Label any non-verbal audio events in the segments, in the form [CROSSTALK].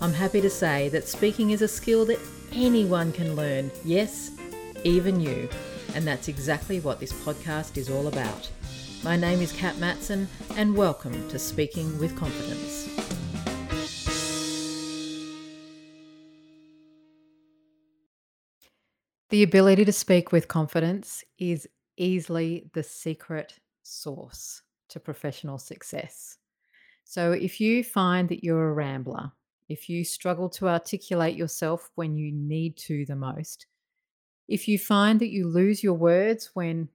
I'm happy to say that speaking is a skill that anyone can learn. Yes, even you. And that's exactly what this podcast is all about. My name is Kat Matson, and welcome to Speaking with Confidence. The ability to speak with confidence is easily the secret source to professional success. So, if you find that you're a rambler, if you struggle to articulate yourself when you need to the most, if you find that you lose your words when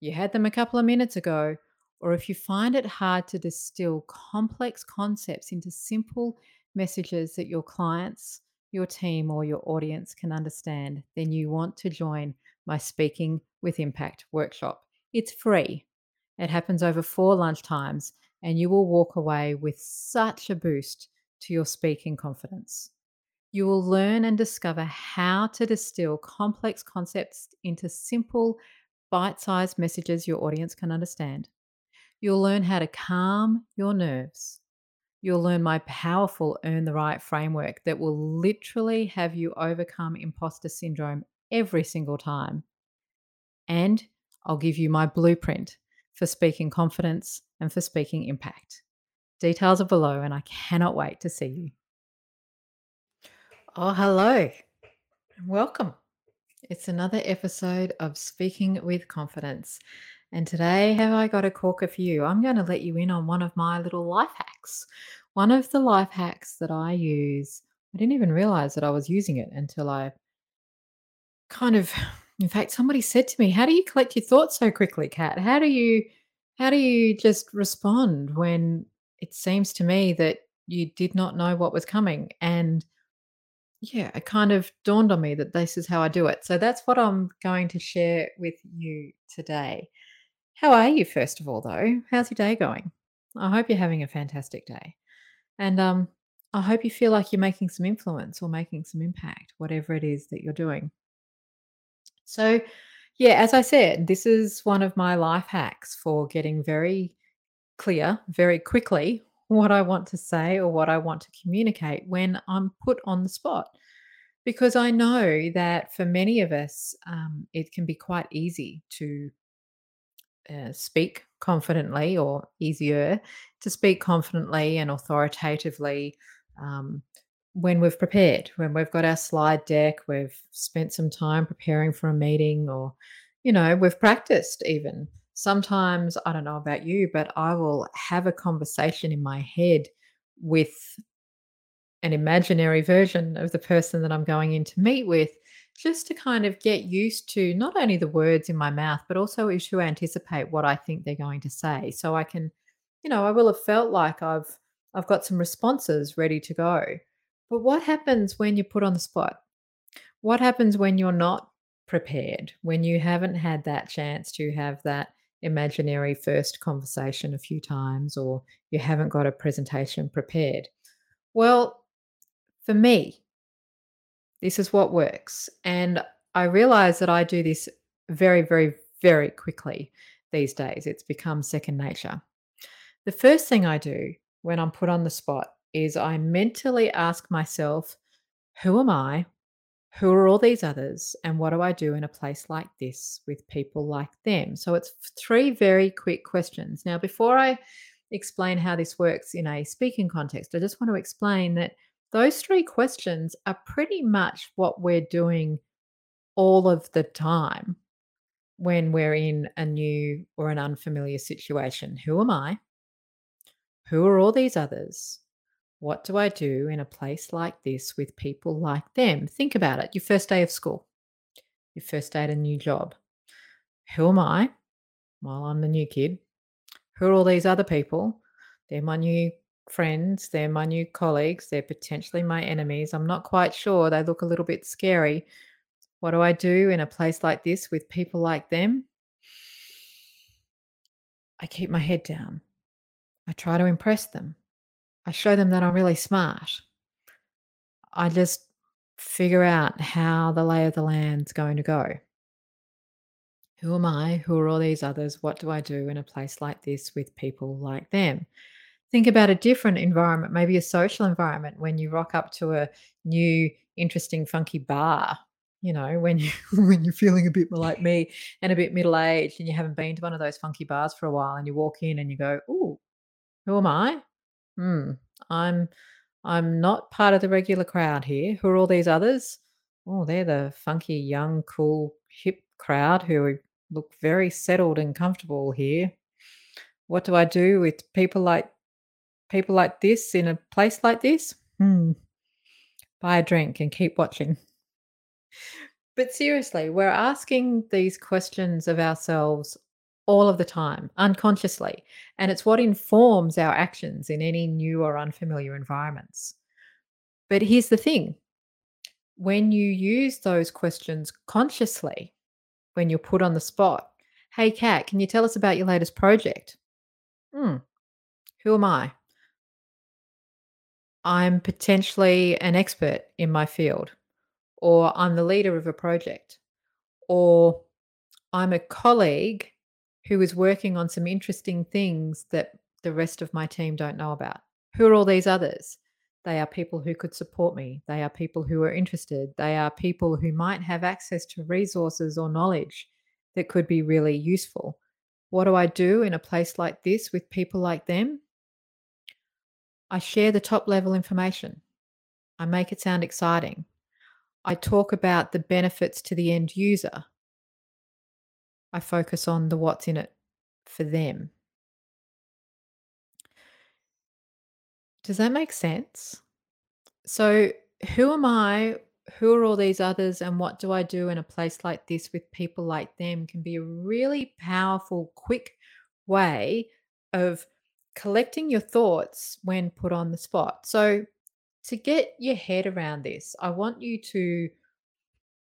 you had them a couple of minutes ago, or if you find it hard to distill complex concepts into simple messages that your clients, your team, or your audience can understand, then you want to join my Speaking with Impact workshop. It's free. It happens over four lunchtimes, and you will walk away with such a boost to your speaking confidence. You will learn and discover how to distill complex concepts into simple, bite sized messages your audience can understand. You'll learn how to calm your nerves. You'll learn my powerful Earn the Right framework that will literally have you overcome imposter syndrome every single time. And I'll give you my blueprint for speaking confidence and for speaking impact. Details are below, and I cannot wait to see you. Oh, hello. And welcome. It's another episode of Speaking with Confidence. And today, have I got a corker for you? I'm going to let you in on one of my little life hacks. One of the life hacks that I use, I didn't even realize that I was using it until I kind of, in fact, somebody said to me, How do you collect your thoughts so quickly, Kat? How do you how do you just respond when it seems to me that you did not know what was coming? And yeah, it kind of dawned on me that this is how I do it. So that's what I'm going to share with you today. How are you, first of all, though? How's your day going? I hope you're having a fantastic day. And um, I hope you feel like you're making some influence or making some impact, whatever it is that you're doing. So, yeah, as I said, this is one of my life hacks for getting very clear very quickly what I want to say or what I want to communicate when I'm put on the spot. Because I know that for many of us, um, it can be quite easy to uh, speak confidently or easier to speak confidently and authoritatively um, when we've prepared, when we've got our slide deck, we've spent some time preparing for a meeting, or, you know, we've practiced even. Sometimes, I don't know about you, but I will have a conversation in my head with an imaginary version of the person that I'm going in to meet with, just to kind of get used to not only the words in my mouth, but also to anticipate what I think they're going to say. So I can, you know, I will have felt like I've I've got some responses ready to go. But what happens when you're put on the spot? What happens when you're not prepared, when you haven't had that chance to have that imaginary first conversation a few times or you haven't got a presentation prepared? Well, for me, this is what works. And I realize that I do this very, very, very quickly these days. It's become second nature. The first thing I do when I'm put on the spot is I mentally ask myself, who am I? Who are all these others? And what do I do in a place like this with people like them? So it's three very quick questions. Now, before I explain how this works in a speaking context, I just want to explain that those three questions are pretty much what we're doing all of the time when we're in a new or an unfamiliar situation. Who am I? Who are all these others? What do I do in a place like this with people like them? Think about it. Your first day of school, your first day at a new job. Who am I? Well, I'm the new kid. Who are all these other people? They're my new friends, they're my new colleagues, they're potentially my enemies. I'm not quite sure. They look a little bit scary. What do I do in a place like this with people like them? I keep my head down. I try to impress them. I show them that I'm really smart. I just figure out how the lay of the land's going to go. Who am I? Who are all these others? What do I do in a place like this with people like them? Think about a different environment, maybe a social environment when you rock up to a new, interesting, funky bar. You know, [LAUGHS] when you when you're feeling a bit more like me and a bit middle aged and you haven't been to one of those funky bars for a while and you walk in and you go, "Ooh, who am I? Hmm, I'm I'm not part of the regular crowd here. Who are all these others? Oh, they're the funky, young, cool, hip crowd who look very settled and comfortable here. What do I do with people like people like this in a place like this? Hmm. Buy a drink and keep watching. But seriously, we're asking these questions of ourselves all of the time, unconsciously, and it's what informs our actions in any new or unfamiliar environments. But here's the thing when you use those questions consciously, when you're put on the spot, hey, Kat, can you tell us about your latest project? Hmm, who am I? I'm potentially an expert in my field, or I'm the leader of a project, or I'm a colleague who is working on some interesting things that the rest of my team don't know about. Who are all these others? They are people who could support me. They are people who are interested. They are people who might have access to resources or knowledge that could be really useful. What do I do in a place like this with people like them? I share the top level information. I make it sound exciting. I talk about the benefits to the end user. I focus on the what's in it for them. Does that make sense? So, who am I? Who are all these others? And what do I do in a place like this with people like them can be a really powerful, quick way of collecting your thoughts when put on the spot. So, to get your head around this, I want you to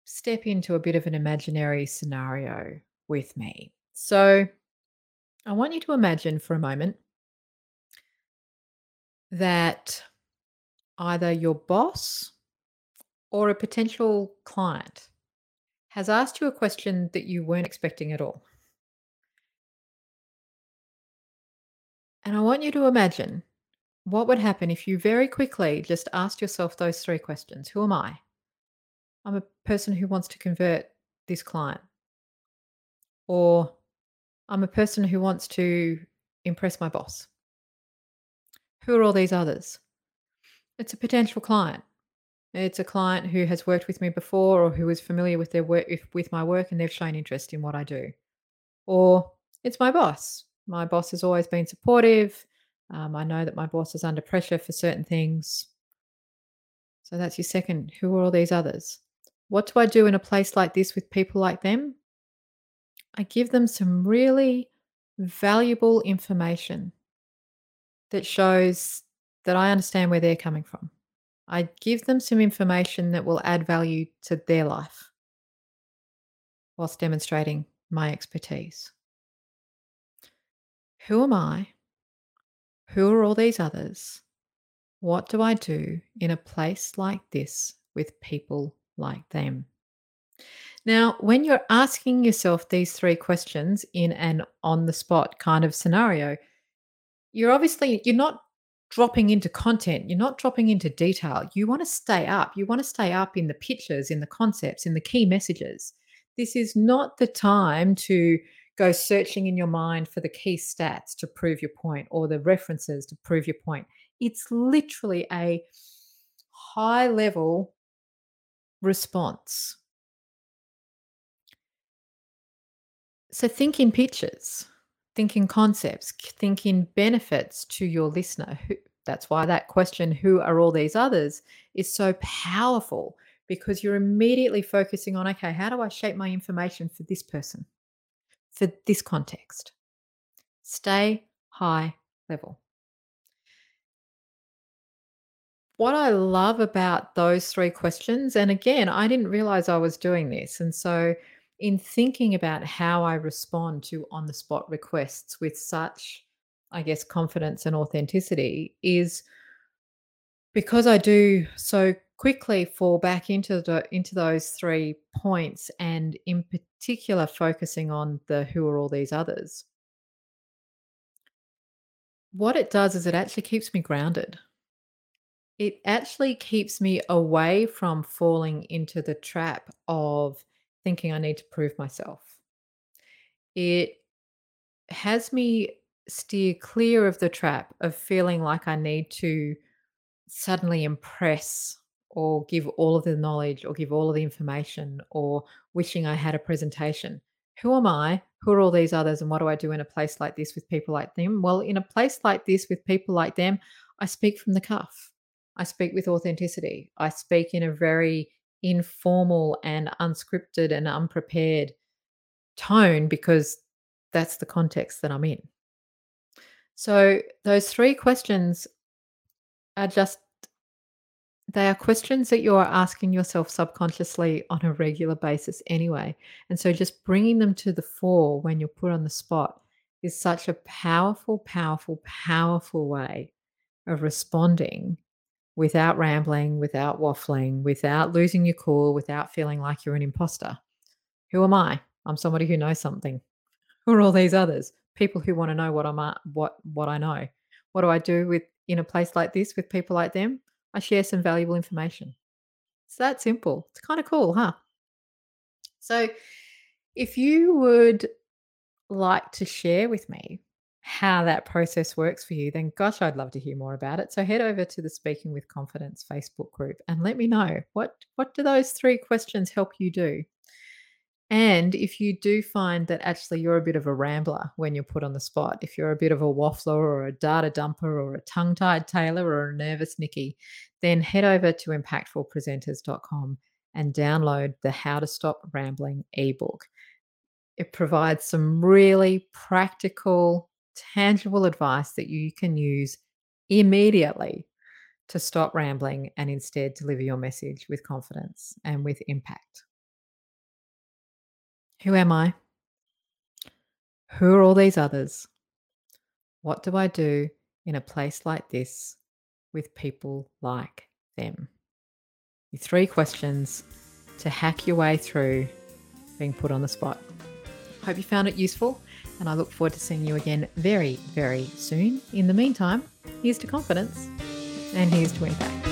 step into a bit of an imaginary scenario with me. So, I want you to imagine for a moment that either your boss or a potential client has asked you a question that you weren't expecting at all. And I want you to imagine what would happen if you very quickly just asked yourself those three questions Who am I? I'm a person who wants to convert this client. Or I'm a person who wants to impress my boss. Who are all these others? It's a potential client. It's a client who has worked with me before or who is familiar with their work with, my work and they've shown interest in what I do. Or it's my boss. My boss has always been supportive. Um, I know that my boss is under pressure for certain things. So that's your second. Who are all these others? What do I do in a place like this with people like them? I give them some really valuable information that shows that I understand where they're coming from. I give them some information that will add value to their life whilst demonstrating my expertise. Who am I? Who are all these others? What do I do in a place like this with people like them? Now, when you're asking yourself these three questions in an on the spot kind of scenario, you're obviously you're not dropping into content, you're not dropping into detail. You want to stay up. You want to stay up in the pictures, in the concepts, in the key messages. This is not the time to go searching in your mind for the key stats to prove your point or the references to prove your point. It's literally a high level response. So think in pictures, think in concepts, think in benefits to your listener. That's why that question, who are all these others, is so powerful because you're immediately focusing on, okay, how do I shape my information for this person, for this context? Stay high level. What I love about those three questions, and again, I didn't realize I was doing this. And so, in thinking about how I respond to on the spot requests with such, I guess, confidence and authenticity, is because I do so quickly fall back into the into those three points and in particular focusing on the who are all these others. What it does is it actually keeps me grounded. It actually keeps me away from falling into the trap of thinking I need to prove myself. It has me steer clear of the trap of feeling like I need to suddenly impress or give all of the knowledge or give all of the information or wishing I had a presentation. Who am I? Who are all these others? And what do I do in a place like this with people like them? Well, in a place like this with people like them, I speak from the cuff. I speak with authenticity. I speak in a very informal and unscripted and unprepared tone because that's the context that I'm in. So, those three questions are just they are questions that you are asking yourself subconsciously on a regular basis anyway. And so just bringing them to the fore when you're put on the spot is such a powerful, powerful, powerful way of responding without rambling, without waffling, without losing your cool, without feeling like you're an imposter. Who am I? I'm somebody who knows something. Who are all these others? People who want to know what I'm what what I know. What do I do with in a place like this with people like them? I share some valuable information. It's that simple. It's kind of cool, huh? So, if you would like to share with me how that process works for you, then gosh, I'd love to hear more about it. So head over to the Speaking with Confidence Facebook group and let me know what what do those three questions help you do? And if you do find that actually you're a bit of a rambler when you're put on the spot, if you're a bit of a waffler or a data dumper or a tongue tied tailor or a nervous Nikki, then head over to impactfulpresenters.com and download the How to Stop Rambling ebook. It provides some really practical, tangible advice that you can use immediately to stop rambling and instead deliver your message with confidence and with impact. Who am I? Who are all these others? What do I do in a place like this with people like them? Your three questions to hack your way through being put on the spot. Hope you found it useful, and I look forward to seeing you again very, very soon. In the meantime, here's to confidence and here's to impact.